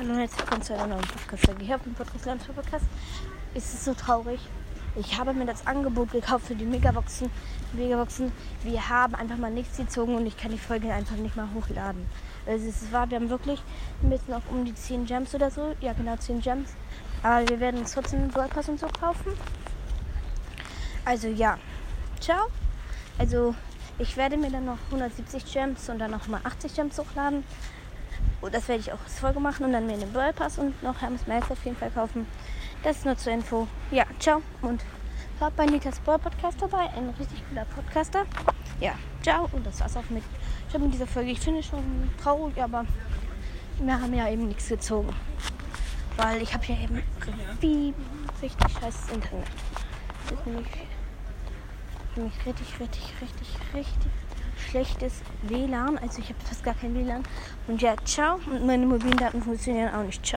Hallo und herzlich willkommen zu einer neuen Podcast-Folge. Hier auf dem Podcast Lernen für Podcast ist es so traurig. Ich habe mir das Angebot gekauft für die Megaboxen. Megaboxen. Wir haben einfach mal nichts gezogen und ich kann die Folge einfach nicht mal hochladen. Also es war, wir haben wirklich ein bisschen noch um die 10 Gems oder so. Ja, genau, 10 Gems. Aber wir werden uns trotzdem einen Gold Pass und so kaufen. Also ja, ciao. Also ich werde mir dann noch 170 Gems und dann noch mal 80 Gems hochladen. Und das werde ich auch als Folge machen und dann mir einen Brawl Pass und noch Hermes Max auf jeden Fall kaufen. Das ist nur zur Info. Ja, ciao und hört bei Nikas Brawl Podcast dabei. Ein richtig cooler Podcaster. Ja, ciao und das war's auch mit, ich mit dieser Folge. Ich finde schon traurig, aber wir haben ja eben nichts gezogen. Weil ich habe ja eben wie richtig scheiß Internet. Das ist nämlich, nämlich richtig, richtig, richtig, richtig schlechtes WLAN. Also ich habe fast gar kein WLAN. Und ja, ciao. Und meine mobilen Daten funktionieren auch nicht. Ciao.